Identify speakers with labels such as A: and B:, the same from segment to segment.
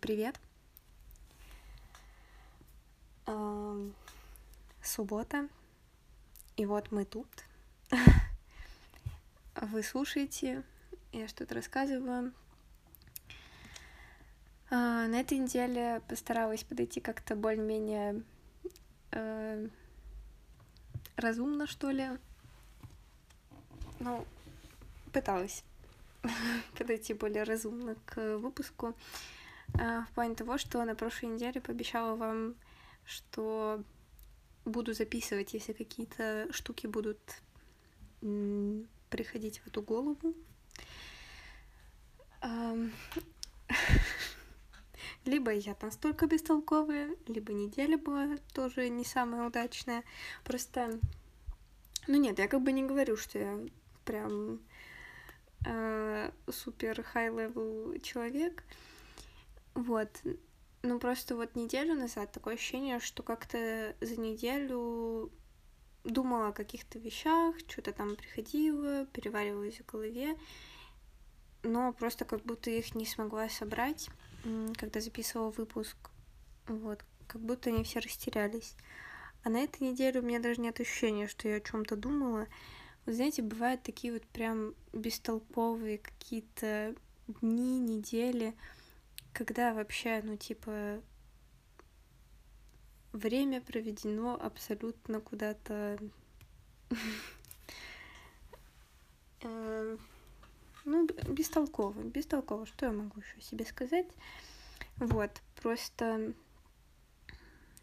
A: Привет! Суббота, и вот мы тут. Вы слушаете, я что-то рассказываю. А, На этой неделе постаралась подойти как-то более-менее э, разумно, что ли. Ну, пыталась подойти более разумно к выпуску. А, В плане того, что на прошлой неделе пообещала вам, что буду записывать, если какие-то штуки будут приходить в эту голову. Либо я настолько бестолковая, либо неделя была тоже не самая удачная. Просто, ну нет, я как бы не говорю, что я прям э, супер high-level человек. Вот. Ну, просто вот неделю назад такое ощущение, что как-то за неделю думала о каких-то вещах, что-то там приходило, переваривалось в голове, но просто как будто их не смогла собрать, когда записывала выпуск. Вот. Как будто они все растерялись. А на этой неделе у меня даже нет ощущения, что я о чем-то думала. Вы знаете, бывают такие вот прям бестолковые какие-то дни, недели, когда вообще, ну, типа, время проведено абсолютно куда-то... э, Ну, бестолково, бестолково, что я могу еще себе сказать? Вот, просто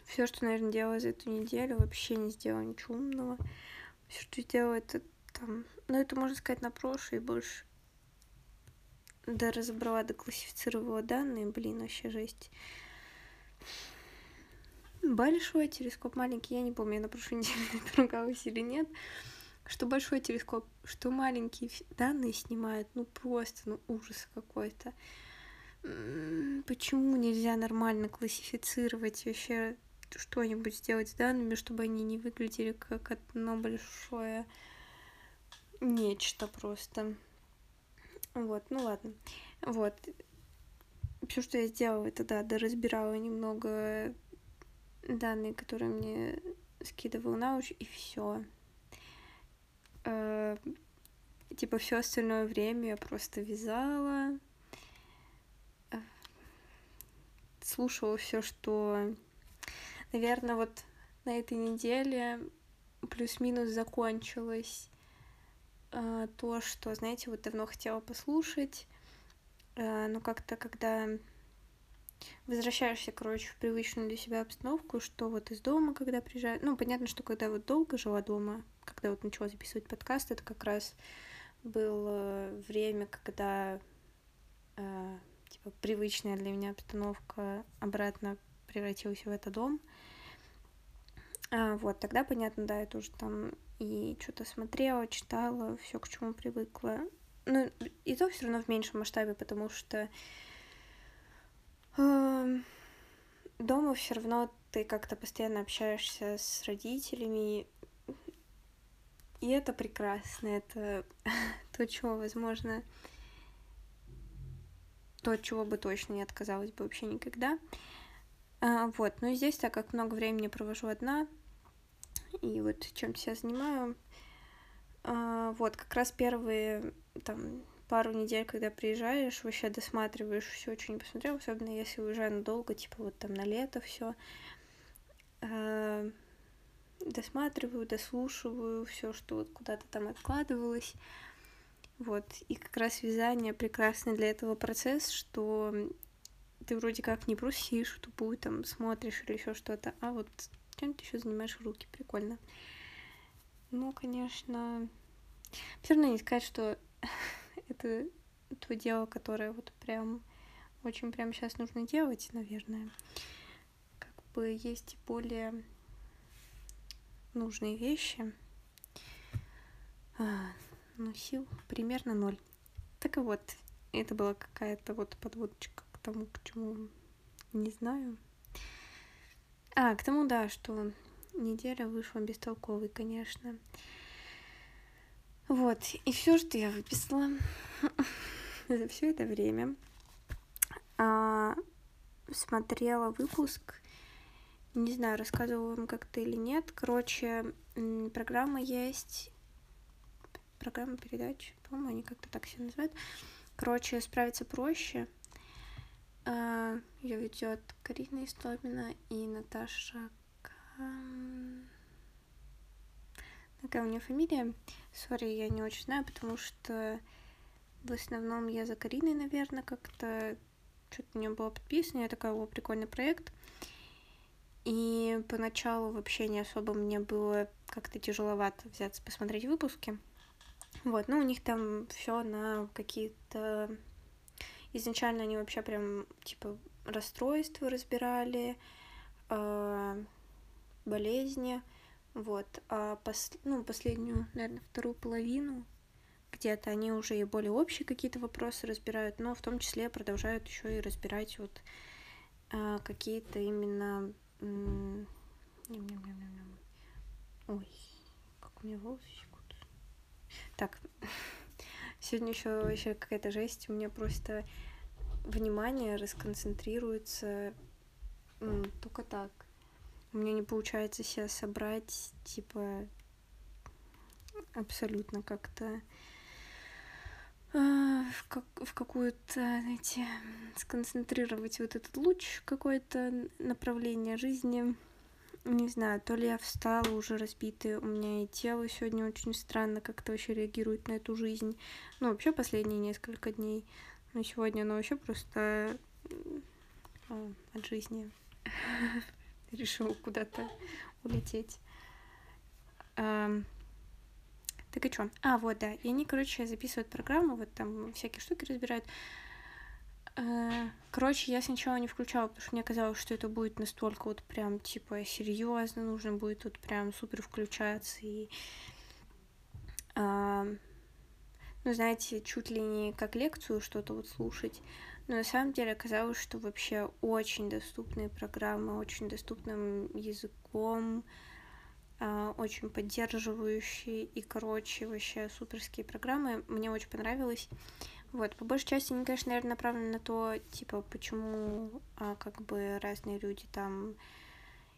A: все, что, наверное, делала за эту неделю, вообще не сделала ничего умного. Все, что сделала, это там... Ну, это можно сказать на прошлое больше. Да, разобрала, да классифицировала данные, блин, вообще жесть. Большой телескоп, маленький, я не помню, я на прошлой неделе это ругалась или нет. Что большой телескоп, что маленькие данные снимает, ну просто, ну ужас какой-то. М, Почему нельзя нормально классифицировать вообще что-нибудь сделать с данными, чтобы они не выглядели как одно большое нечто просто. Вот, ну ладно. Вот. Все, что я сделала, это да, доразбирала немного данные, которые мне скидывал науч, и все. Типа все остальное время я просто вязала, э, слушала все, что, наверное, вот на этой неделе плюс-минус закончилось э, то, что, знаете, вот давно хотела послушать, э, но как-то, когда возвращаешься, короче, в привычную для себя обстановку, что вот из дома, когда приезжаю, ну, понятно, что когда вот долго жила дома, когда вот начала записывать подкаст, это как раз было время, когда э, типа привычная для меня обстановка обратно превратилась в этот дом. А, вот, тогда, понятно, да, я тоже там и что-то смотрела, читала, все к чему привыкла. Ну, и то все равно в меньшем масштабе, потому что эм, дома все равно ты как-то постоянно общаешься с родителями, и это прекрасно, это то, чего, возможно, то, чего бы точно не отказалась бы вообще никогда. А, вот, и здесь, так как много времени провожу одна, и вот чем себя занимаю, а, вот, как раз первые, там, пару недель, когда приезжаешь, вообще досматриваешь все, не посмотрел, особенно если уезжаю надолго, типа вот там на лето все досматриваю, дослушиваю все, что вот куда-то там откладывалось. Вот. И как раз вязание прекрасный для этого процесс, что ты вроде как не в тупую, там смотришь или еще что-то, а вот чем ты еще занимаешь руки, прикольно. Ну, конечно, все равно не сказать, что это то дело, которое вот прям очень прям сейчас нужно делать, наверное. Как бы есть более нужные вещи. А, но сил примерно ноль. Так и вот, это была какая-то вот подводочка к тому, к чему не знаю. А, к тому, да, что неделя вышла бестолковой, конечно. Вот, и все, что я выписала за все это время. А, смотрела выпуск, не знаю, рассказывала вам как-то или нет. Короче, программа есть, программа передач, по-моему, они как-то так себя называют. Короче, справиться проще. А, Ее ведет Карина Истомина и Наташа Какая у нее фамилия? Сори, я не очень знаю, потому что в основном я за Кариной, наверное, как-то что-то у нее было подписано. Я такая, о, прикольный проект. И поначалу вообще не особо мне было как-то тяжеловато взяться посмотреть выпуски. Вот, ну у них там все на какие-то... Изначально они вообще прям, типа, расстройства разбирали, э, болезни, вот. А пос... ну, последнюю, наверное, вторую половину где-то они уже и более общие какие-то вопросы разбирают, но в том числе продолжают еще и разбирать вот э, какие-то именно... Ой, как у меня волосы. Так, сегодня еще вообще какая-то жесть. У меня просто внимание расконцентрируется только так. У меня не получается себя собрать, типа, абсолютно как-то э, в, как, в какую-то, знаете, сконцентрировать вот этот луч какое-то направление жизни. Не знаю, то ли я встала уже разбитая, у меня и тело сегодня очень странно как-то вообще реагирует на эту жизнь. Ну, вообще последние несколько дней. Но сегодня оно вообще просто о, от жизни. решил куда-то улететь. Так и что? А, вот, да. И они, короче, записывают программу, вот там всякие штуки разбирают. А, короче, я сначала не включала, потому что мне казалось, что это будет настолько вот прям, типа, серьезно, нужно будет тут прям супер включаться и... Ну, знаете, чуть ли не как лекцию что-то вот слушать. Но на самом деле оказалось, что вообще очень доступные программы, очень доступным языком, а, очень поддерживающие и, короче, вообще суперские программы. Мне очень понравилось. Вот, по большей части они, конечно, наверное, направлены на то, типа, почему а, как бы разные люди там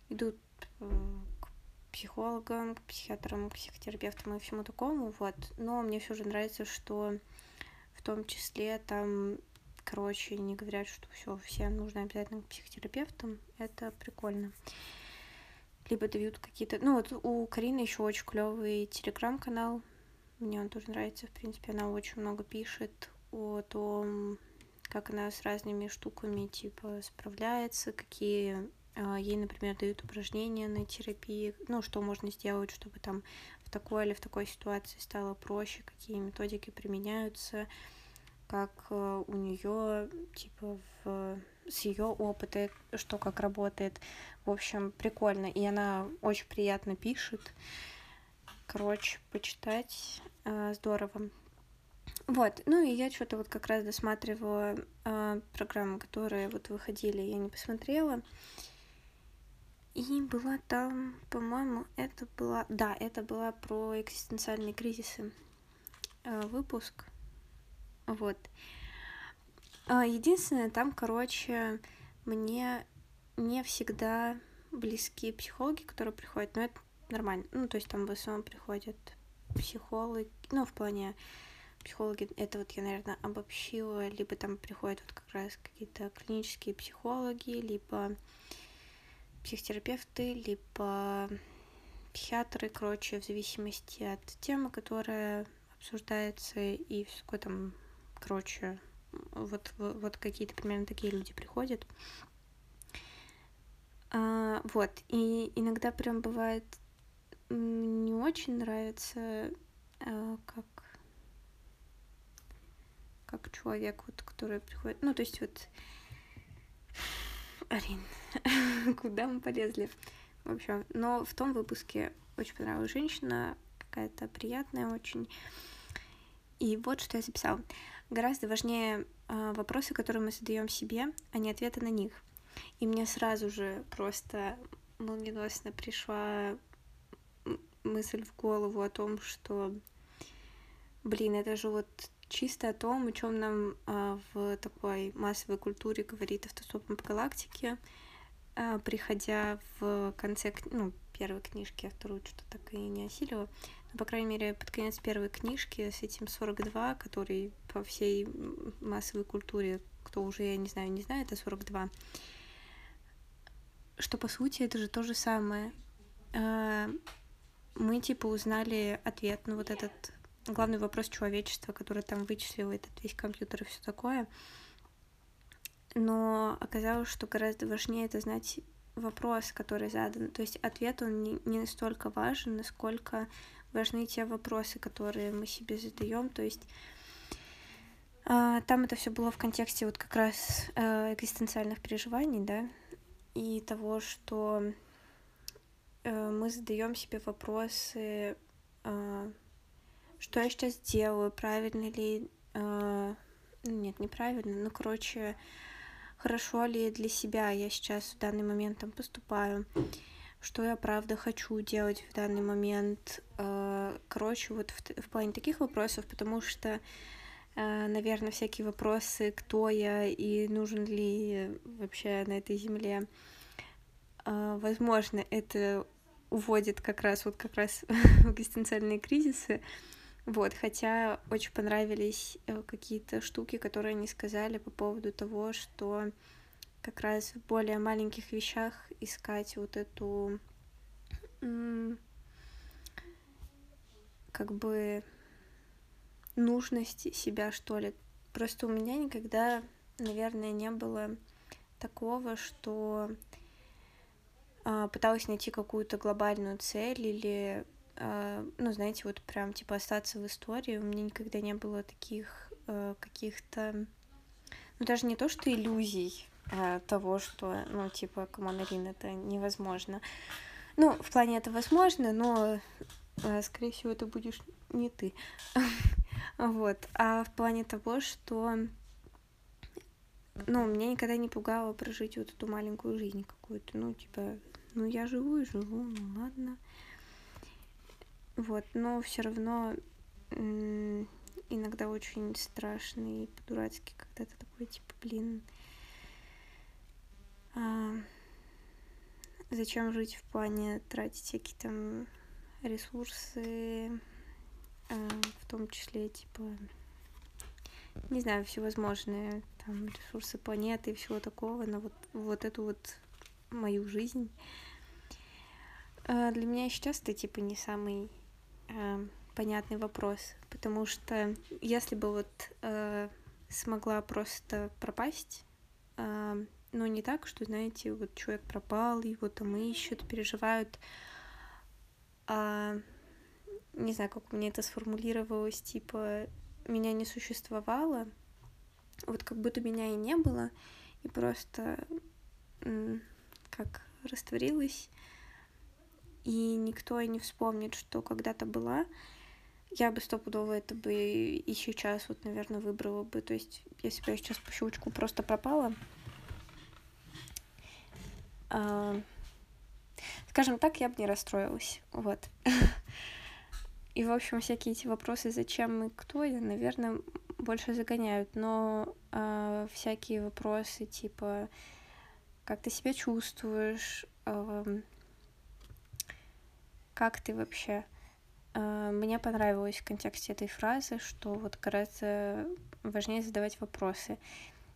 A: идут к психологам, к психиатрам, к психотерапевтам и всему такому, вот. Но мне все же нравится, что в том числе там короче, не говорят, что все, все нужно обязательно к психотерапевтам. Это прикольно. Либо дают какие-то... Ну, вот у Карины еще очень клевый телеграм-канал. Мне он тоже нравится. В принципе, она очень много пишет о том, как она с разными штуками, типа, справляется, какие а, ей, например, дают упражнения на терапии, ну, что можно сделать, чтобы там в такой или в такой ситуации стало проще, какие методики применяются, как э, у нее, типа, в, с ее опыта, что как работает. В общем, прикольно. И она очень приятно пишет. Короче, почитать э, здорово. Вот, ну и я что-то вот как раз досматривала э, программы, которые вот выходили, я не посмотрела. И была там, по-моему, это была, да, это была про экзистенциальные кризисы э, выпуск. Вот. А, единственное, там, короче, мне не всегда близкие психологи, которые приходят, но это нормально. Ну, то есть там в основном приходят психологи, ну, в плане психологи, это вот я, наверное, обобщила, либо там приходят вот как раз какие-то клинические психологи, либо психотерапевты, либо психиатры, короче, в зависимости от темы, которая обсуждается, и какой там короче, вот, вот какие-то примерно такие люди приходят. А, вот, и иногда прям бывает не очень нравится, а, как как человек, вот, который приходит, ну, то есть вот, Арин, куда мы полезли? В общем, но в том выпуске очень понравилась женщина, какая-то приятная очень. И вот что я записала. Гораздо важнее э, вопросы, которые мы задаем себе, а не ответы на них. И мне сразу же просто молниеносно пришла мысль в голову о том, что, блин, это же вот чисто о том, о чем нам а, в такой массовой культуре говорит автостопом по галактике, а, приходя в конце, ну, первой книжки, я вторую что-то так и не осилила, но, по крайней мере, под конец первой книжки с этим 42, который по всей массовой культуре, кто уже, я не знаю, не знает, это 42, что, по сути, это же то же самое. А, мы, типа, узнали ответ на вот этот главный вопрос человечества, который там вычислил этот весь компьютер и все такое. Но оказалось, что гораздо важнее это знать вопрос, который задан. То есть ответ, он не, не настолько важен, насколько важны те вопросы, которые мы себе задаем. То есть э, там это все было в контексте вот как раз э, экзистенциальных переживаний, да, и того, что э, мы задаем себе вопросы, э, что я сейчас делаю, правильно ли, э, нет, неправильно, ну, короче, хорошо ли для себя я сейчас в данный момент там поступаю, что я правда хочу делать в данный момент, э, короче, вот в, в плане таких вопросов, потому что э, наверное, всякие вопросы, кто я и нужен ли вообще на этой земле. Э, возможно, это уводит как раз вот как раз в экзистенциальные кризисы, вот, хотя очень понравились э, какие-то штуки, которые они сказали по поводу того, что как раз в более маленьких вещах искать вот эту как бы нужность себя, что ли. Просто у меня никогда, наверное, не было такого, что а, пыталась найти какую-то глобальную цель или ну, знаете, вот прям, типа, остаться в истории. У меня никогда не было таких э, каких-то, ну, даже не то, что иллюзий э, того, что, ну, типа, Камонарин, это невозможно. Ну, в плане это возможно, но, э, скорее всего, это будешь не ты. Вот. А в плане того, что ну, меня никогда не пугало прожить вот эту маленькую жизнь какую-то. Ну, типа, ну, я живу и живу, ну, ладно. Вот, но все равно иногда очень страшно и по-дурацки, когда ты такой, типа, блин, а, зачем жить в плане тратить всякие там ресурсы, а, в том числе, типа, не знаю, всевозможные там ресурсы планеты и всего такого, на вот, вот эту вот мою жизнь. А для меня сейчас это, типа, не самый э, понятный вопрос, потому что если бы вот э, смогла просто пропасть, э, ну не так, что, знаете, вот человек пропал, его там ищут, переживают, а, не знаю, как у меня это сформулировалось, типа, меня не существовало, вот как будто меня и не было, и просто как растворилась, и никто и не вспомнит, что когда-то была, я бы стопудово это бы и сейчас вот, наверное, выбрала бы. То есть, если бы я сейчас по щелчку просто пропала, а, скажем так, я бы не расстроилась. Вот. И, в общем, всякие эти вопросы, зачем и кто я, наверное, больше загоняют. Но а, всякие вопросы, типа, как ты себя чувствуешь, а, как ты вообще? А, мне понравилось в контексте этой фразы, что вот гораздо важнее задавать вопросы.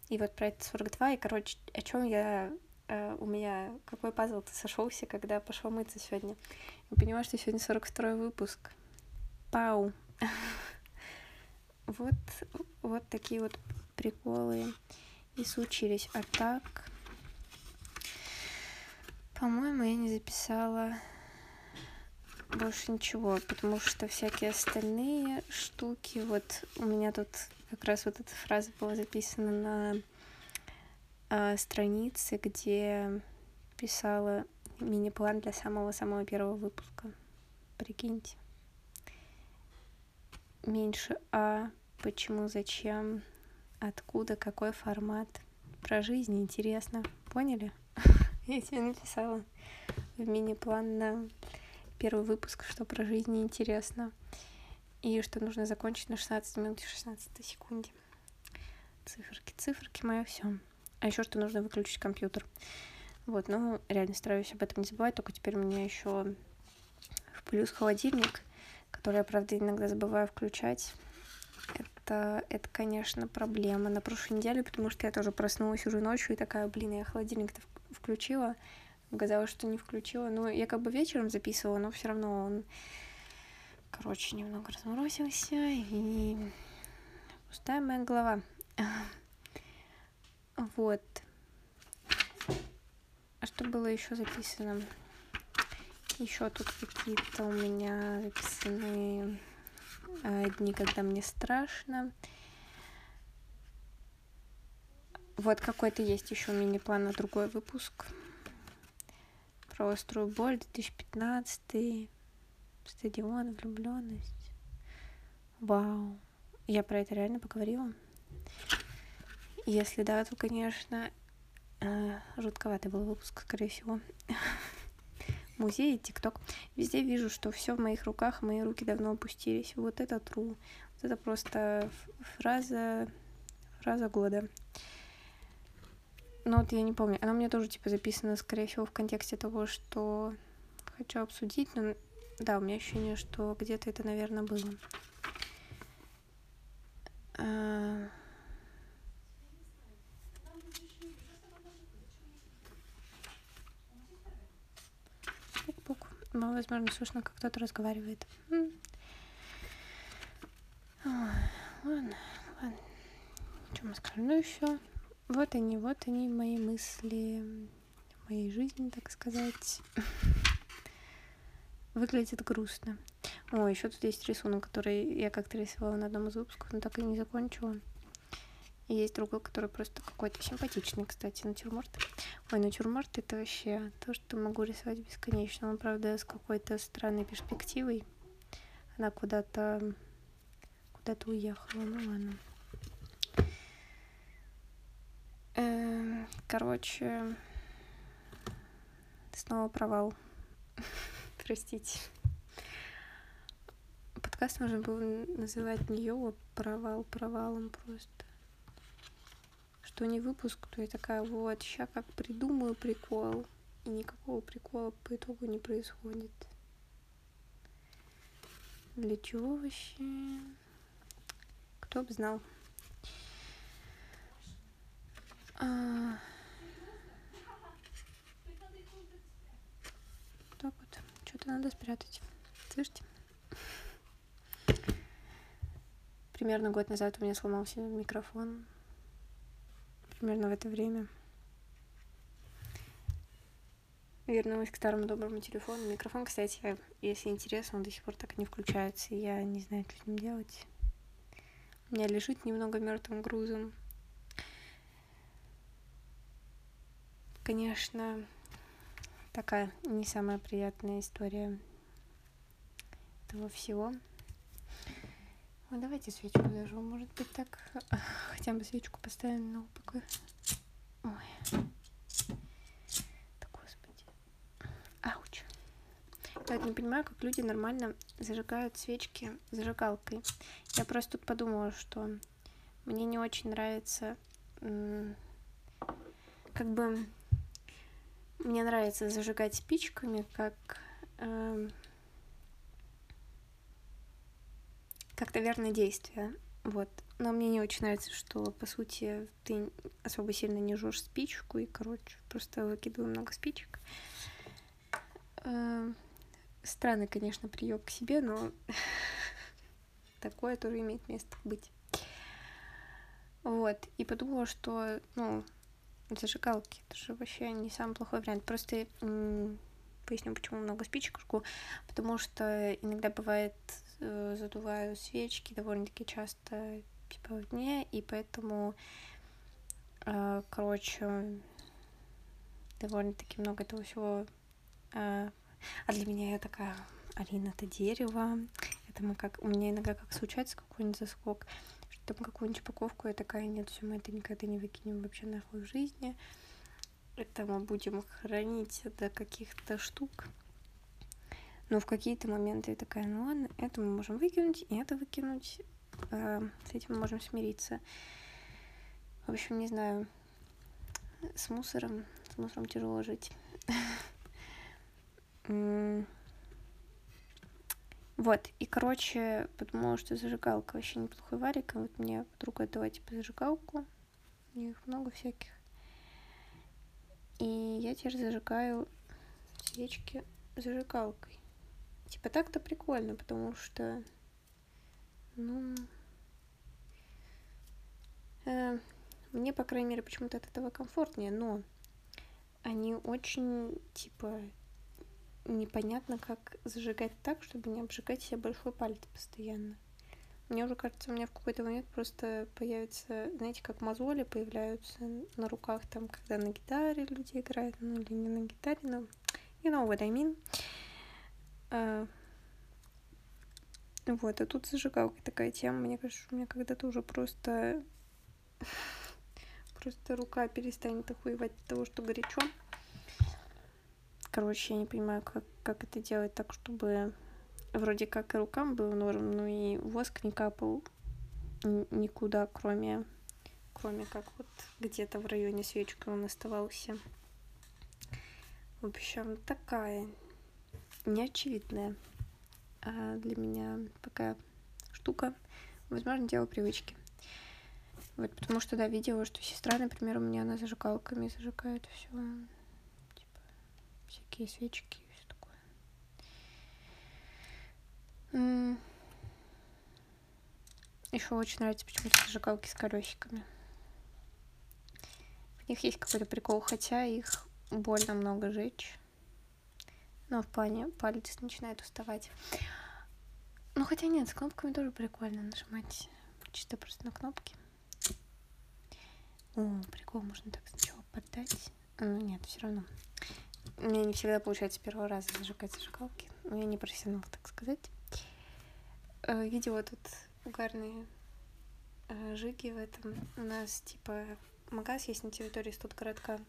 A: И вот про это 42, и, короче, о чем я а, у меня какой пазл-то сошелся, когда пошла мыться сегодня. Я поняла, что сегодня 42 выпуск. Пау. Вот, вот такие вот приколы и случились. А так, по-моему, я не записала больше ничего, потому что всякие остальные штуки, вот у меня тут как раз вот эта фраза была записана на э, странице, где писала мини-план для самого-самого первого выпуска. Прикиньте. Меньше А, почему, зачем, откуда, какой формат. Про жизнь интересно. Поняли? Я тебе написала в мини-план на первый выпуск, что про жизнь интересно. и что нужно закончить на 16 минут и 16 секунде. Циферки, циферки, мое все. А еще что нужно выключить компьютер. Вот, ну, реально стараюсь об этом не забывать, только теперь у меня еще в плюс холодильник, который я, правда, иногда забываю включать. Это, это, конечно, проблема на прошлой неделе, потому что я тоже проснулась уже ночью и такая, блин, я холодильник-то включила. Оказалось, что не включила. Ну, я как бы вечером записывала, но все равно он, короче, немного разморозился, и пустая моя голова. Вот. А что было еще записано? Еще тут какие-то у меня записаны э, дни, когда мне страшно. Вот какой-то есть еще мини-план на другой выпуск. Про острую боль 2015, стадион, влюбленность. Вау. Я про это реально поговорила. Если да, то, конечно, э, жутковатый был выпуск, скорее всего. Музей ТикТок. Везде вижу, что все в моих руках, мои руки давно опустились. Вот это true. Вот это просто фраза, фраза года. Но вот я не помню. Она у меня тоже, типа, записана, скорее всего, в контексте того, что хочу обсудить. Но да, у меня ощущение, что где-то это, наверное, было. А... Ну, возможно, слышно, как кто-то разговаривает. Ой, ладно, ладно. Что мы скажем? Ну еще. Вот они, вот они, мои мысли, моей жизни, так сказать. Выглядит грустно. О, еще тут есть рисунок, который я как-то рисовала на одном из выпусков, но так и не закончила. И есть другой, который просто какой-то симпатичный, кстати, натюрморт. Ой, натюрморт это вообще то, что могу рисовать бесконечно. Он, правда, с какой-то странной перспективой. Она куда-то куда-то уехала. Ну ладно. Эм, короче, снова провал. Простите. Подкаст можно было называть не йога провал провалом просто что не выпуск, то я такая, вот, сейчас как придумаю прикол, и никакого прикола по итогу не происходит. Для чего вообще? Кто бы знал. А... Так что-то надо спрятать. Слышите? Примерно год назад у меня сломался микрофон примерно в это время. Вернулась к старому доброму телефону. Микрофон, кстати, если интересно, он до сих пор так и не включается. Я не знаю, что с ним делать. У меня лежит немного мертвым грузом. Конечно, такая не самая приятная история этого всего. Ну, давайте свечку зажжем. Может быть, так хотя бы свечку поставим на упокой. Ой. Да господи. Ауч. Я не понимаю, как люди нормально зажигают свечки зажигалкой. Я просто тут подумала, что мне не очень нравится как бы мне нравится зажигать спичками, как э, как-то верное действие. Вот. Но мне не очень нравится, что, по сути, ты особо сильно не жжешь спичку, и, короче, просто выкидываю много спичек. Эм, странный, конечно, прием к себе, но такое тоже имеет место быть. Вот. И подумала, что, ну, зажигалки, это же вообще не самый плохой вариант. Просто поясню, почему много спичек жгу. Потому что иногда бывает Э, задуваю свечки довольно-таки часто типа в дне, и поэтому, э, короче, довольно-таки много этого всего. Э, а для меня я такая, Алина, это дерево. Это мы как, у меня иногда как случается какой-нибудь заскок, там какую-нибудь упаковку, я такая, нет, все, мы это никогда не выкинем вообще нахуй в жизни. Это мы будем хранить до каких-то штук. Но в какие-то моменты я такая, ну ладно, это мы можем выкинуть, и это выкинуть. Э, с этим мы можем смириться. В общем, не знаю, с мусором, с мусором тяжело жить. Вот, и, короче, подумала, что зажигалка вообще неплохой варик. И вот мне подруга дала, типа, зажигалку. У них много всяких. И я теперь зажигаю свечки зажигалкой. Типа так-то прикольно, потому что, ну, э, мне, по крайней мере, почему-то от этого комфортнее, но они очень, типа, непонятно, как зажигать так, чтобы не обжигать себе большой палец постоянно. Мне уже кажется, у меня в какой-то момент просто появится, знаете, как мозоли появляются на руках, там, когда на гитаре люди играют, ну или не на гитаре, но you know what I mean. А, вот, а тут зажигалка такая тема, мне кажется, у меня когда-то уже просто просто рука перестанет охуевать от того, что горячо. Короче, я не понимаю, как, как это делать так, чтобы вроде как и рукам было норм, но и воск не капал никуда, кроме, кроме как вот где-то в районе свечки он оставался. В общем, такая неочевидная а для меня такая штука. Возможно, дело привычки. Вот потому что, да, видела, что сестра, например, у меня она зажигалками зажигает все. Всякие свечки и все такое. Еще очень нравится почему-то зажигалки с колесиками. В них есть какой-то прикол, хотя их больно много жечь. Но в плане палец начинает уставать. Ну хотя нет, с кнопками тоже прикольно нажимать. Чисто просто на кнопки. О, прикол, можно так сначала поддать. Ну нет, все равно. У меня не всегда получается с первого раза зажигать зажигалки. Но я не профессионал, так сказать. Э, видела тут угарные э, жиги в этом. У нас типа магаз есть на территории студгородка.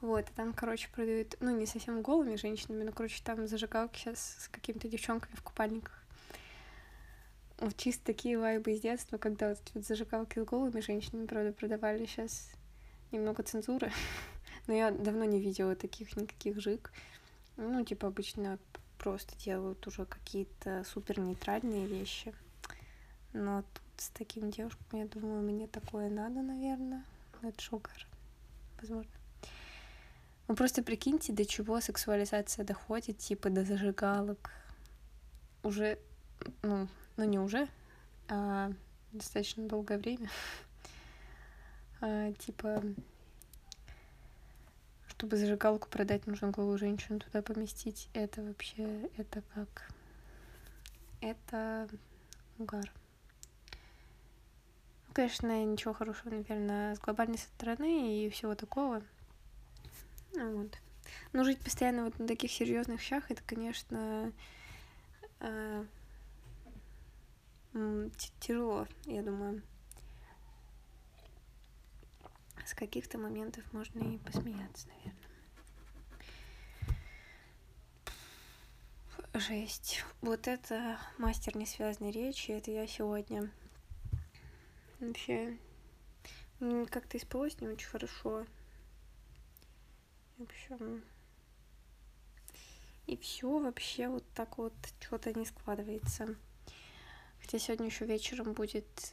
A: Вот, и там, короче, продают, ну, не совсем голыми женщинами, но, короче, там зажигалки сейчас с какими-то девчонками в купальниках вот чисто такие вайбы из детства, когда вот, вот зажигалки с голыми женщинами, правда, продавали сейчас немного цензуры. Но я давно не видела таких никаких жиг. Ну, типа, обычно просто делают уже какие-то супер нейтральные вещи. Но тут с таким девушками, я думаю, мне такое надо, наверное. Это шугар. Возможно. Ну, просто прикиньте, до чего сексуализация доходит, типа, до зажигалок. Уже, ну, ну не уже, а достаточно долгое время. а, типа, чтобы зажигалку продать, нужно голую женщину туда поместить. Это вообще, это как? Это угар. Ну, конечно, ничего хорошего, наверное, с глобальной стороны и всего такого. Вот. Но жить постоянно вот на таких серьезных щах, это, конечно, э, тяжело, я думаю. С каких-то моментов можно и посмеяться, наверное. Жесть. Вот это мастер несвязанной речи, это я сегодня. Вообще, как-то испалось не очень хорошо. В общем, и все вообще вот так вот что-то не складывается. Хотя сегодня еще вечером будет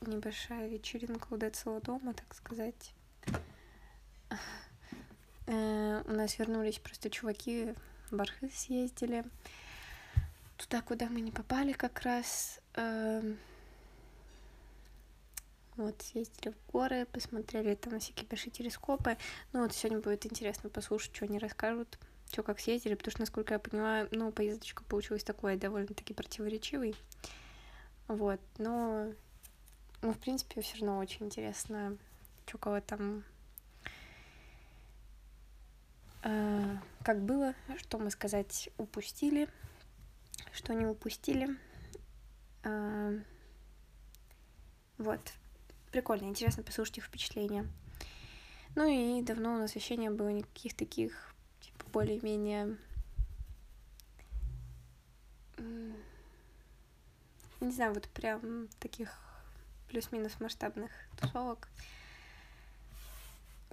A: небольшая вечеринка у Децела дома, так сказать. Э, у нас вернулись просто чуваки в Бархыз съездили. Туда, куда мы не попали как раз. Эм, вот, съездили в горы, посмотрели там всякие большие телескопы. Ну вот сегодня будет интересно послушать, что они расскажут, что как съездили, потому что, насколько я понимаю, ну, поездочка получилась такой довольно-таки противоречивой. Вот, но, ну, в принципе, все равно очень интересно, что кого там э, как было, что мы сказать упустили, что не упустили. Э, вот, прикольно, интересно послушать их впечатления. Ну и давно у нас вообще не было никаких таких, типа, более-менее не знаю, вот прям таких плюс-минус масштабных тусовок,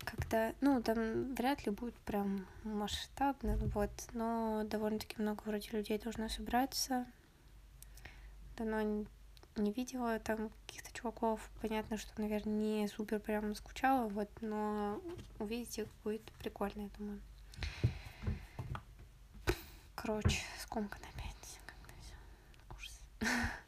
A: когда, ну, там вряд ли будет прям масштабно, вот, но довольно-таки много вроде людей должно собраться. Давно не видела там каких-то чуваков. Понятно, что, наверное, не супер прям скучала, вот, но увидеть будет прикольно, я думаю. Короче, скомкано опять. Как-то все. Ужас.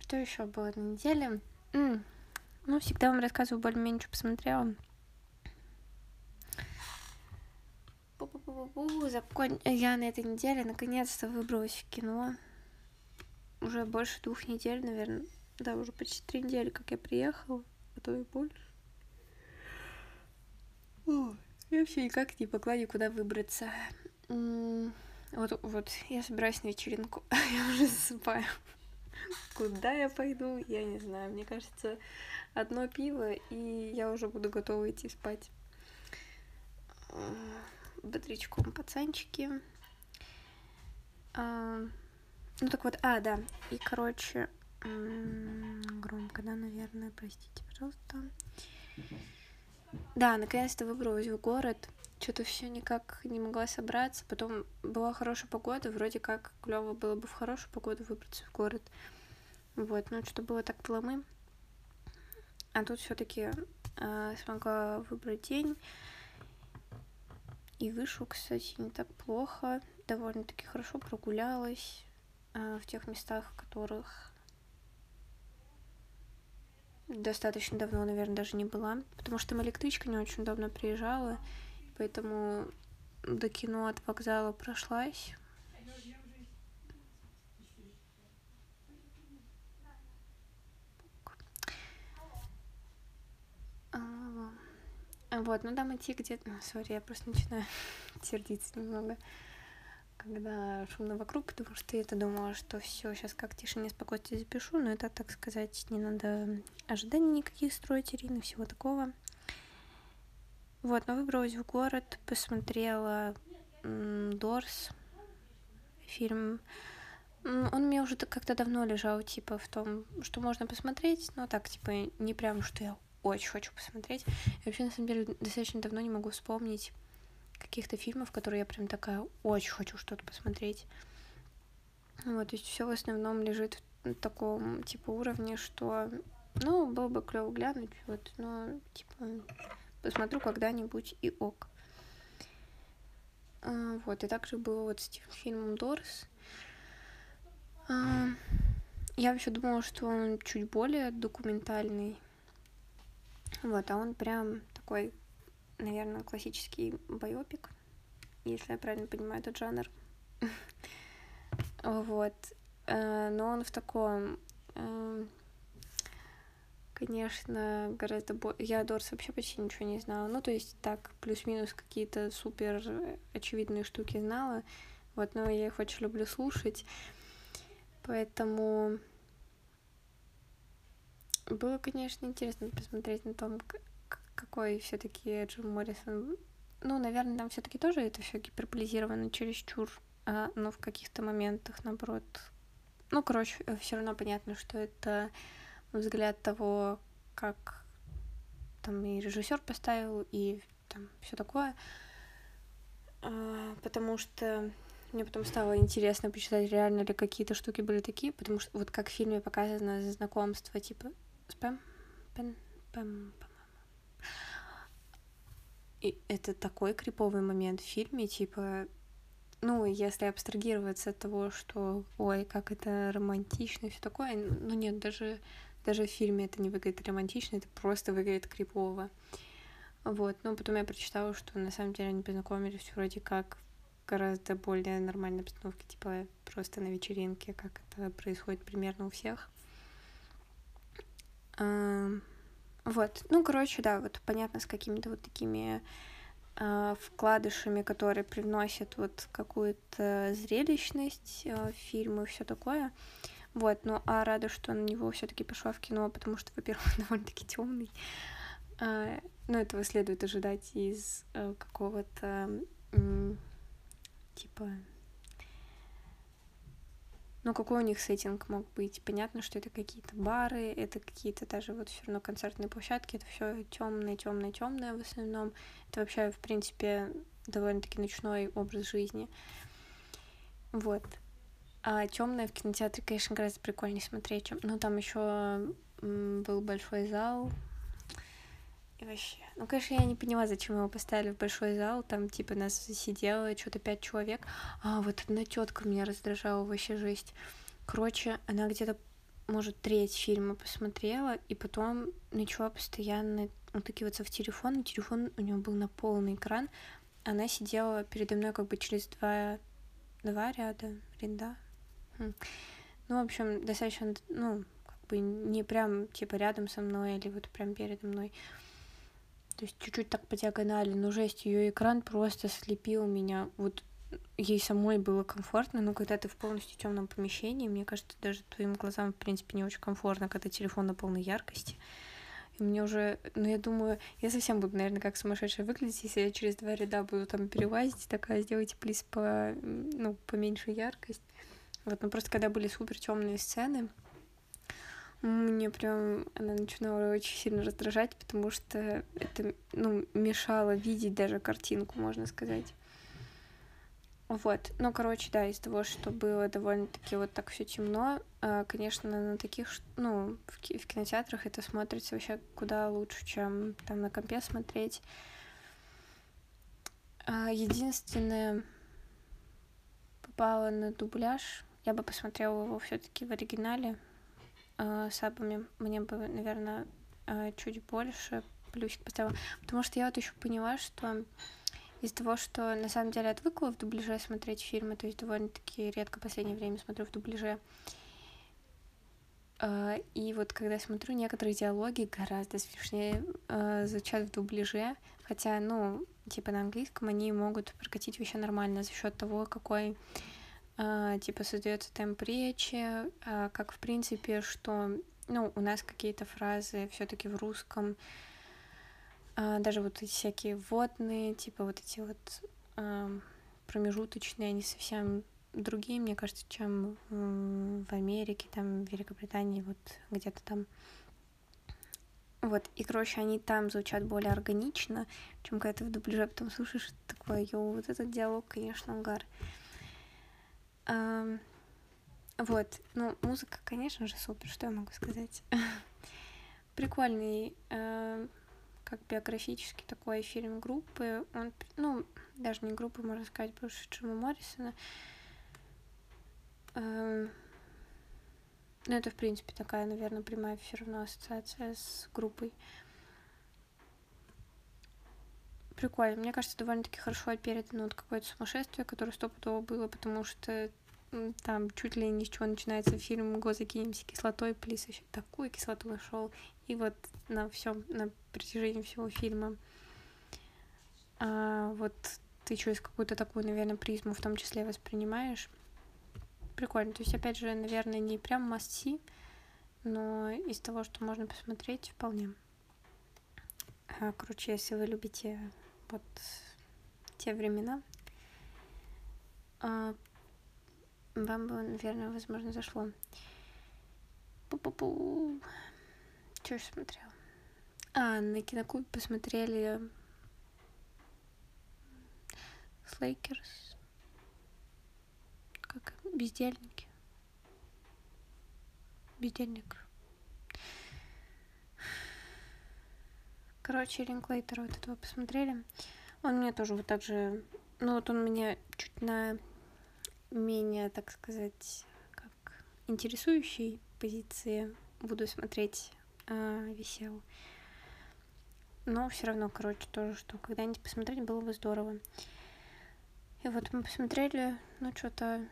A: Что еще было на неделе? Ну, всегда вам рассказываю более-менее, что посмотрела. Я на этой неделе наконец-то выбралась в кино. Уже больше двух недель, наверное. Да, уже почти три недели, как я приехала, а то и больше. Я вообще никак не могла никуда выбраться. Вот, вот, я собираюсь на вечеринку, я уже засыпаю. Куда я пойду, я не знаю. Мне кажется, одно пиво, и я уже буду готова идти спать. Бодрячком пацанчики. А, ну так вот, а, да. И, короче, громко, да, наверное, простите, пожалуйста. Да, наконец-то выбралась в город. Что-то все никак не могла собраться. Потом была хорошая погода. Вроде как клево было бы в хорошую погоду выбраться в город. Вот, ну что было так пломы. А тут все-таки э, смогла выбрать день. И вышел, кстати, не так плохо. Довольно-таки хорошо прогулялась э, в тех местах, в которых достаточно давно, наверное, даже не была. Потому что там электричка не очень давно приезжала. Поэтому до кино от вокзала прошлась. Вот, ну там идти где-то... Сори, я просто начинаю сердиться немного, когда шумно вокруг, потому что я-то думала, что все сейчас как тишине спокойствие запишу, но это, так сказать, не надо ожиданий никаких строить, Ирины, всего такого. Вот, но выбралась в город, посмотрела Дорс, фильм. Он мне уже как-то давно лежал, типа, в том, что можно посмотреть, но так, типа, не прям, что я очень хочу посмотреть. Я вообще, на самом деле, достаточно давно не могу вспомнить каких-то фильмов, которые я прям такая очень хочу что-то посмотреть. Вот, то есть все в основном лежит в таком, типа, уровне, что, ну, было бы клево глянуть, вот, но, типа, посмотрю когда-нибудь и ок. А, вот, и также было вот с тем фильмом Дорс. А, я вообще думала, что он чуть более документальный, вот, а он прям такой, наверное, классический байопик, если я правильно понимаю этот жанр. Вот. Э, но он в таком, эм, конечно, гораздо больше... Я Дорс вообще почти ничего не знала. Ну, то есть так, плюс-минус какие-то супер очевидные штуки знала. Вот, но я их очень люблю слушать. Поэтому было, конечно, интересно посмотреть на том, какой все-таки Джим Моррисон. Ну, наверное, там все-таки тоже это все гиперполизировано чересчур, а, но в каких-то моментах, наоборот. Ну, короче, все равно понятно, что это взгляд того, как там и режиссер поставил, и там все такое. А, потому что мне потом стало интересно почитать, реально ли какие-то штуки были такие, потому что вот как в фильме показано знакомство, типа, Спэм? Пен? Пэм, И это такой криповый момент в фильме, типа, ну, если абстрагироваться от того, что, ой, как это романтично и все такое, ну нет, даже, даже в фильме это не выглядит романтично, это просто выглядит крипово. Вот, но потом я прочитала, что на самом деле они познакомились вроде как в гораздо более нормальной обстановке, типа просто на вечеринке, как это происходит примерно у всех. Вот, ну, короче, да, вот понятно, с какими-то вот такими э, вкладышами, которые привносят вот какую-то зрелищность э, в фильм и все такое. Вот, ну а рада, что на него все-таки пошла в кино, потому что, во-первых, довольно-таки темный. А, ну, этого следует ожидать из а, какого-то типа ну, какой у них сеттинг мог быть? Понятно, что это какие-то бары, это какие-то даже вот все равно концертные площадки, это все темное, темное, темное в основном. Это вообще, в принципе, довольно-таки ночной образ жизни. Вот. А темное в кинотеатре, конечно, гораздо прикольнее смотреть, чем. Ну, там еще был большой зал, и вообще. Ну, конечно, я не поняла, зачем его поставили в большой зал. Там, типа, нас сидело что-то пять человек. А, вот одна тетка меня раздражала, вообще жесть. Короче, она где-то, может, треть фильма посмотрела, и потом начала постоянно утыкиваться в телефон. И телефон у него был на полный экран. Она сидела передо мной как бы через два, два ряда, ряда. Хм. Ну, в общем, достаточно, ну, как бы не прям, типа, рядом со мной или вот прям передо мной. То есть чуть-чуть так по диагонали, но жесть, ее экран просто слепил меня. Вот ей самой было комфортно, но когда ты в полностью темном помещении, мне кажется, даже твоим глазам, в принципе, не очень комфортно, когда телефон на полной яркости. И мне уже, ну, я думаю, я совсем буду, наверное, как сумасшедшая выглядеть, если я через два ряда буду там перелазить, такая, сделайте, плиз, по, ну, поменьше яркость. Вот, ну, просто когда были супер темные сцены, мне прям она начинала очень сильно раздражать, потому что это, ну, мешало видеть даже картинку, можно сказать. Вот, ну, короче, да, из того, что было довольно-таки вот так все темно, а, конечно, на таких, ну, в, кинотеатрах это смотрится вообще куда лучше, чем там на компе смотреть. А, единственное, попала на дубляж, я бы посмотрела его все-таки в оригинале, сабами мне бы, наверное, э, чуть больше плюсик поставила. Потому что я вот еще поняла, что из-за того, что на самом деле отвыкла в дубляже смотреть фильмы, то есть довольно-таки редко в последнее время смотрю в дубляже. Э, и вот когда смотрю, некоторые диалоги гораздо смешнее э, звучат в дубляже, хотя, ну, типа на английском они могут прокатить вообще нормально за счет того, какой типа создается темп речи, а, как в принципе, что ну, у нас какие-то фразы все-таки в русском, а, даже вот эти всякие водные, типа вот эти вот а, промежуточные, они совсем другие, мне кажется, чем в Америке, там, в Великобритании, вот где-то там. Вот, и, короче, они там звучат более органично, чем когда ты в дубляже потом слушаешь такое, йоу, вот этот диалог, конечно, угар. А, вот, ну, музыка, конечно же, супер, что я могу сказать. Прикольный, как биографический такой фильм группы. Он, ну, даже не группы, можно сказать, больше Джима Моррисона. Э, ну, это, в принципе, такая, наверное, прямая все равно ассоциация с группой. Прикольно. Мне кажется, довольно-таки хорошо передано вот какое-то сумасшествие, которое стопудово было, потому что там чуть ли не с чего начинается фильм «Го закинемся кислотой», плюс еще такую кислоту нашел. И вот на всем, на протяжении всего фильма а, вот ты через какую-то такую, наверное, призму в том числе воспринимаешь. Прикольно. То есть, опять же, наверное, не прям масти, но из того, что можно посмотреть, вполне. А, короче, если вы любите вот те времена, а, вам бы, наверное, возможно, зашло. Пу-пу-пу. Что я смотрела? А, на кинокубе посмотрели Слейкерс. Как? Бездельники. Бездельник. Короче, Линклейтера вот этого посмотрели. Он мне тоже вот так же... Ну, вот он меня чуть на менее, так сказать, как интересующей позиции буду смотреть э, висел. Но все равно, короче, тоже, что когда-нибудь посмотреть было бы здорово. И вот мы посмотрели, ну, что-то...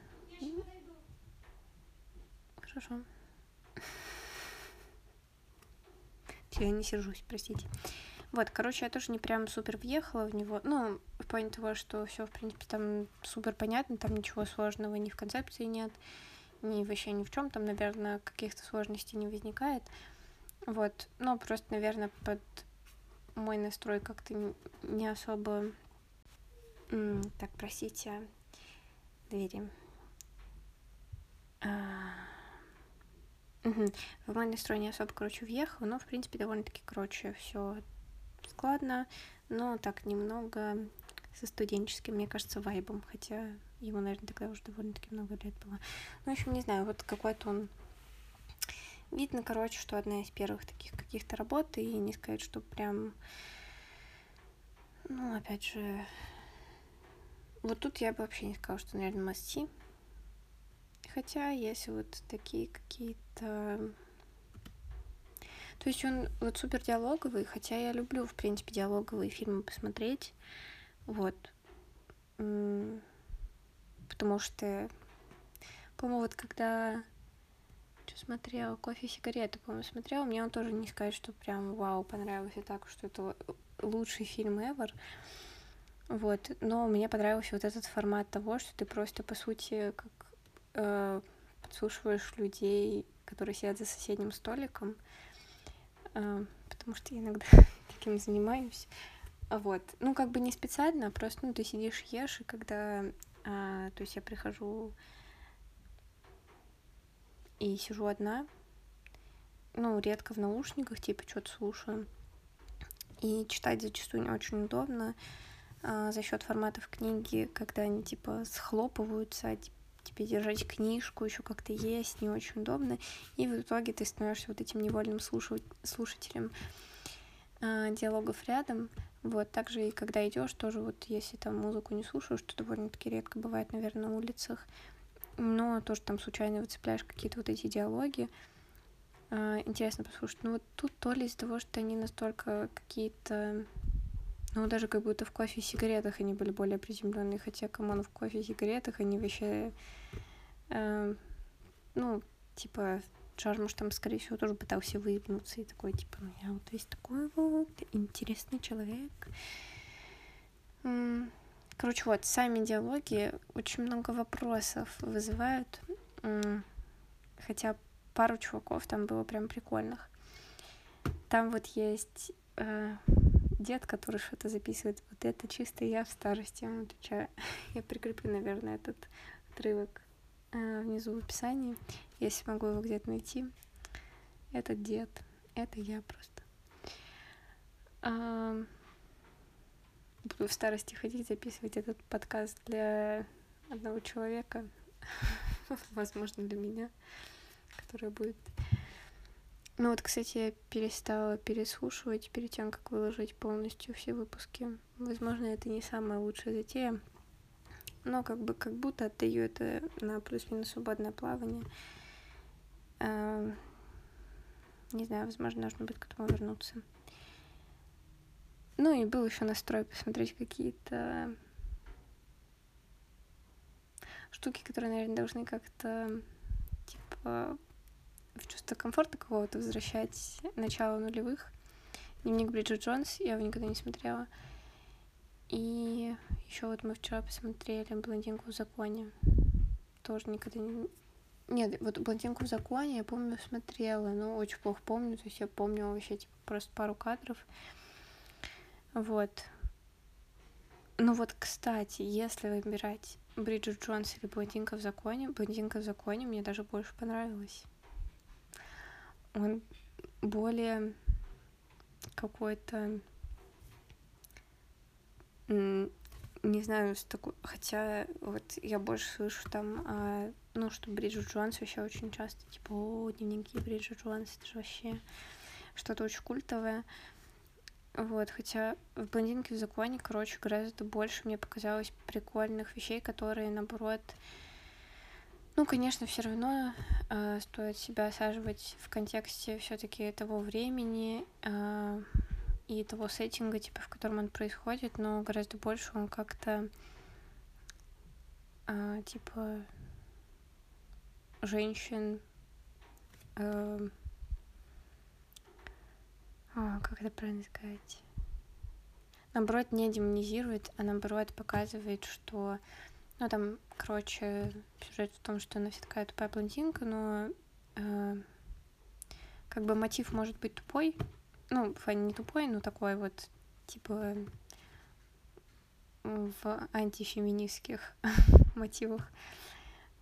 A: Хорошо. Я не сержусь, простите. Вот, короче, я тоже не прям супер въехала в него. Ну, в плане того, что все, в принципе, там супер понятно, там ничего сложного ни в концепции нет, ни вообще ни в чем там, наверное, каких-то сложностей не возникает. Вот, но просто, наверное, под мой настрой как-то не особо... Так, простите, двери. А... Угу. В мой настрой не особо, короче, въехал, но, в принципе, довольно-таки, короче, все складно, но так немного со студенческим, мне кажется, вайбом, хотя ему, наверное, тогда уже довольно-таки много лет было. Ну, в общем, не знаю, вот какой-то он... Видно, короче, что одна из первых таких каких-то работ, и не сказать, что прям... Ну, опять же... Вот тут я бы вообще не сказала, что, наверное, масти. Хотя, если вот такие какие-то... То есть он вот супер диалоговый, хотя я люблю, в принципе, диалоговые фильмы посмотреть. Вот. Потому что, по-моему, вот когда что смотрела, кофе и сигареты, по-моему, смотрела, мне он тоже не сказать, что прям вау, понравился так, что это лучший фильм ever. Вот, но мне понравился вот этот формат того, что ты просто, по сути, как э, подслушиваешь людей, которые сидят за соседним столиком, э, потому что я иногда таким занимаюсь. Вот. Ну, как бы не специально, а просто, ну, ты сидишь, ешь, и когда... А, то есть я прихожу и сижу одна, ну, редко в наушниках, типа, что-то слушаю. И читать зачастую не очень удобно а, за счет форматов книги, когда они, типа, схлопываются, а, тебе держать книжку еще как-то есть, не очень удобно. И в итоге ты становишься вот этим невольным слушателем а, диалогов рядом. Вот, также и когда идешь, тоже вот если там музыку не слушаешь, что довольно-таки редко бывает, наверное, на улицах, но тоже там случайно выцепляешь какие-то вот эти диалоги, а, интересно послушать. Ну вот тут то ли из-за того, что они настолько какие-то, ну даже как будто в кофе и сигаретах они были более приземленные, хотя, come on, в кофе и сигаретах они вообще, э, ну, типа, Джармуш там, скорее всего, тоже пытался выебнуться и такой, типа, ну я вот весь такой вот интересный человек. Короче, вот, сами диалоги очень много вопросов вызывают, хотя пару чуваков там было прям прикольных. Там вот есть э, дед, который что-то записывает. Вот это чисто я в старости, я отвечаю. Я прикреплю, наверное, этот отрывок э, внизу в описании если могу его где-то найти. Это дед, это я просто. А, буду в старости ходить записывать этот подкаст для одного человека, возможно, для меня, который будет... Ну вот, кстати, я перестала переслушивать перед тем, как выложить полностью все выпуски. Возможно, это не самая лучшая затея, но как бы как будто отдаю это на плюс-минус свободное плавание. Эм, не знаю, возможно, нужно будет к этому вернуться. Ну и был еще настрой посмотреть какие-то штуки, которые, наверное, должны как-то типа в чувство комфорта какого-то возвращать начало нулевых. Дневник Бриджит Джонс, я его никогда не смотрела. И еще вот мы вчера посмотрели блондинку в законе. Тоже никогда не, нет, вот «Блондинку в законе» я помню, смотрела, но очень плохо помню, то есть я помню вообще типа, просто пару кадров. Вот. Ну вот, кстати, если выбирать Бриджит Джонс или «Блондинка в законе», «Блондинка в законе» мне даже больше понравилась. Он более какой-то не знаю, с такой... хотя вот я больше слышу там, а, ну, что Бриджит Джонс вообще очень часто, типа, о, дневники Бриджит Джонс, это же вообще что-то очень культовое. Вот, хотя в «Блондинке в законе», короче, гораздо больше мне показалось прикольных вещей, которые, наоборот, ну, конечно, все равно э, стоит себя осаживать в контексте все-таки того времени, э, и того сеттинга, типа, в котором он происходит, но гораздо больше он как-то, а, типа, женщин, а, а, как это правильно сказать, наоборот, не демонизирует, а наоборот показывает, что Ну, там, короче, сюжет в том, что она вся такая тупая блондинка, но э, как бы мотив может быть тупой. Ну, не тупой, но такой вот, типа, в антифеминистских мотивах.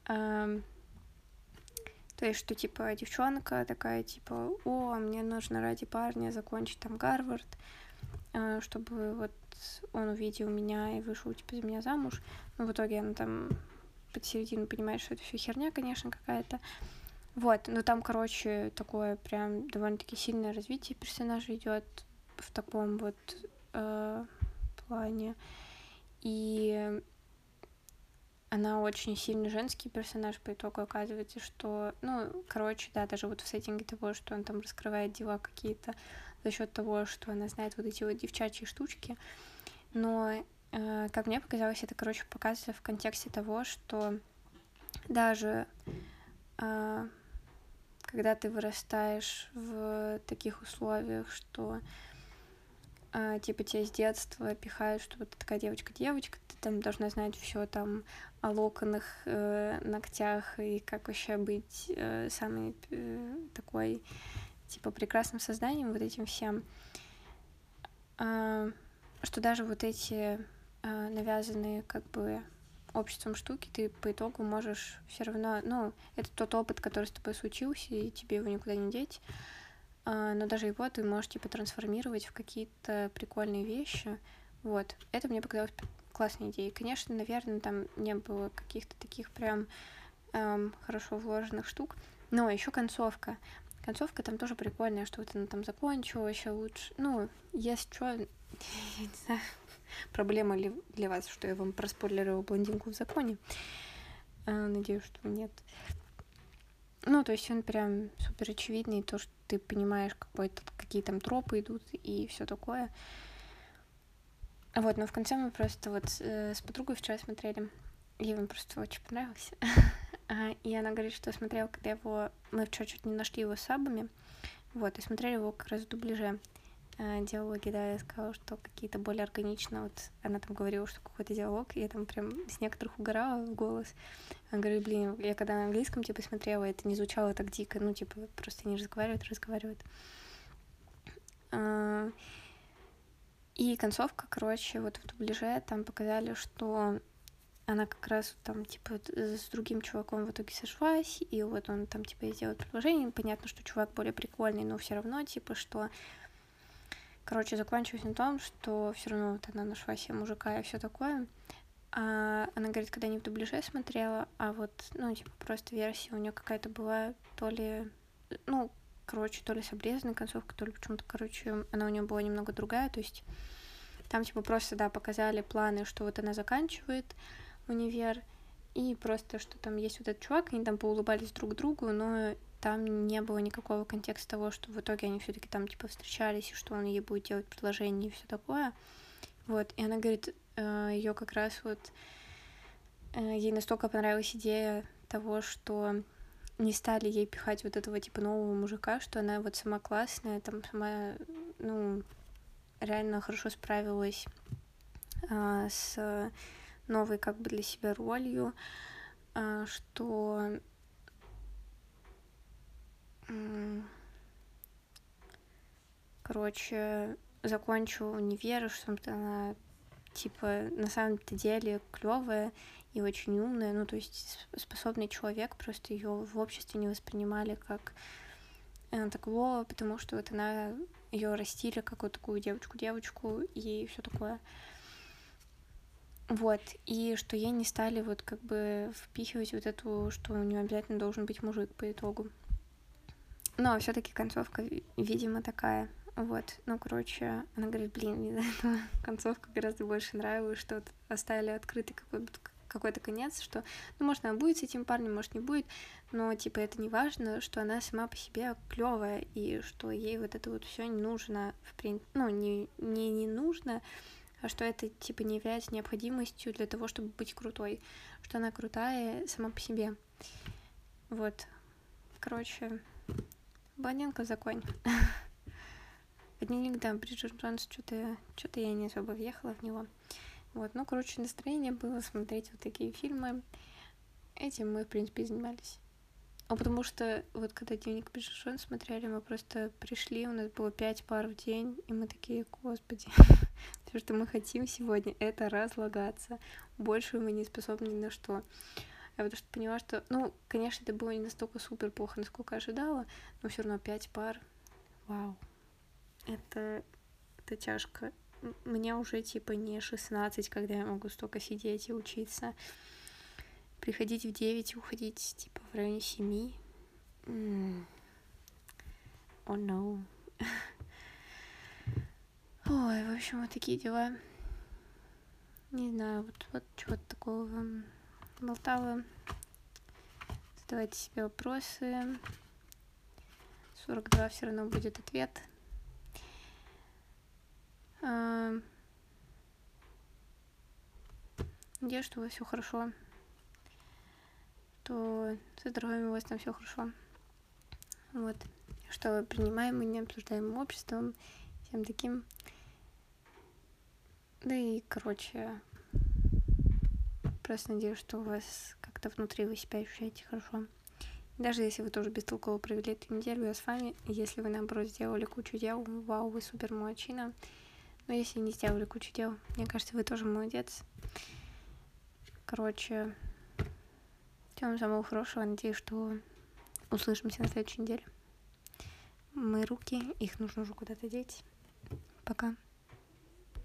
A: То есть, что, типа, девчонка такая, типа, о, мне нужно ради парня закончить там Гарвард, а, чтобы вот он увидел меня и вышел, типа, за меня замуж. Но в итоге она там под середину понимает, что это все херня, конечно, какая-то. Вот, но там, короче, такое прям довольно-таки сильное развитие персонажа идет в таком вот э, плане. И она очень сильный женский персонаж, по итогу оказывается, что, ну, короче, да, даже вот в сеттинге того, что он там раскрывает дела какие-то за счет того, что она знает вот эти вот девчачьи штучки, но, э, как мне показалось, это, короче, показывается в контексте того, что даже э, когда ты вырастаешь в таких условиях, что э, типа тебя с детства пихают, что вот ты такая девочка-девочка, ты там должна знать все там о локонах, э, ногтях и как вообще быть э, самой э, такой типа прекрасным созданием, вот этим всем, э, что даже вот эти э, навязанные как бы обществом штуки, ты по итогу можешь все равно, ну, это тот опыт, который с тобой случился, и тебе его никуда не деть, э, но даже его ты можешь типа трансформировать в какие-то прикольные вещи, вот, это мне показалось классная идея. Конечно, наверное, там не было каких-то таких прям эм, хорошо вложенных штук. Но еще концовка. Концовка там тоже прикольная, что вот она там закончила еще лучше. Ну, есть что, я не знаю, проблема ли для вас, что я вам проспойлерила блондинку в законе. А, надеюсь, что нет. Ну, то есть он прям супер очевидный, то, что ты понимаешь, какой какие там тропы идут и все такое. Вот, но в конце мы просто вот э, с подругой вчера смотрели. Ей он просто очень понравился. и она говорит, что смотрела, когда его... Мы вчера чуть не нашли его сабами. Вот, и смотрели его как раз в дубляже. А, диалоги, да, я сказала, что какие-то более органично. Вот она там говорила, что какой-то диалог, и я там прям с некоторых угорала в голос. Она говорит, блин, я когда на английском, типа, смотрела, это не звучало так дико. Ну, типа, просто не разговаривают, разговаривают. А, и концовка, короче, вот в дубляже там показали, что она как раз там, типа, с другим чуваком в итоге сошлась, и вот он там, типа, сделал предложение. Понятно, что чувак более прикольный, но все равно, типа, что... Короче, закончилось на том, что все равно вот она нашла себе мужика и все такое. А она говорит, когда не в дубляже смотрела, а вот, ну, типа, просто версия у нее какая-то была то ли, ну, короче, то ли с обрезанной концовкой, то ли почему-то, короче, она у нее была немного другая, то есть там, типа, просто, да, показали планы, что вот она заканчивает универ, и просто, что там есть вот этот чувак, они там поулыбались друг другу, но там не было никакого контекста того, что в итоге они все-таки там типа встречались, и что он ей будет делать предложение и все такое. Вот, и она говорит, э, ее как раз вот э, ей настолько понравилась идея того, что не стали ей пихать вот этого типа нового мужика, что она вот сама классная, там сама, ну, реально хорошо справилась а, с новой как бы для себя ролью, а, что короче, закончу универ, что она типа на самом-то деле клевая и очень умная, ну то есть способный человек, просто ее в обществе не воспринимали как э, такого, потому что вот она ее растили как вот такую девочку-девочку и все такое. Вот, и что ей не стали вот как бы впихивать вот эту, что у нее обязательно должен быть мужик по итогу. Но все-таки концовка, видимо, такая. Вот, ну, короче, она говорит, блин, мне концовка гораздо больше нравилась, что вот оставили открытый какой-то какой-то конец, что, ну, может, она будет с этим парнем, может, не будет, но, типа, это не важно, что она сама по себе клевая, и что ей вот это вот все не нужно, в принципе, ну, не, не, не нужно, что это, типа, не является необходимостью для того, чтобы быть крутой, что она крутая сама по себе. Вот. Короче, Баненко закон. Дневник, да, Бриджит Джонс, что-то что я не особо въехала в него. Вот, ну, короче, настроение было смотреть вот такие фильмы. Этим мы, в принципе, занимались. А потому что вот когда дневник Бежишон смотрели, мы просто пришли, у нас было пять пар в день, и мы такие, господи, все, что мы хотим сегодня, это разлагаться. Больше мы не способны ни на что. Я потому что поняла, что, ну, конечно, это было не настолько супер плохо, насколько ожидала, но все равно пять пар. Вау. Это, это тяжко. Мне уже типа не 16, когда я могу столько сидеть и учиться приходить в 9 и уходить типа в районе 7. Mm. Oh no. Ой, в общем, вот такие дела. Не знаю, вот, вот чего-то такого болтала. Задавайте себе вопросы. 42 все равно будет ответ. А... Надеюсь, что у вас все хорошо что со здоровьем у вас там все хорошо. Вот. Что принимаем и не обсуждаем обществом, всем таким. Да и, короче, просто надеюсь, что у вас как-то внутри вы себя ощущаете хорошо. Даже если вы тоже бестолково провели эту неделю, я с вами. Если вы, наоборот, сделали кучу дел, вау, вы супер молодчина. Но если не сделали кучу дел, мне кажется, вы тоже молодец. Короче, всем самого хорошего. Надеюсь, что услышимся на следующей неделе. Мои руки, их нужно уже куда-то деть. Пока.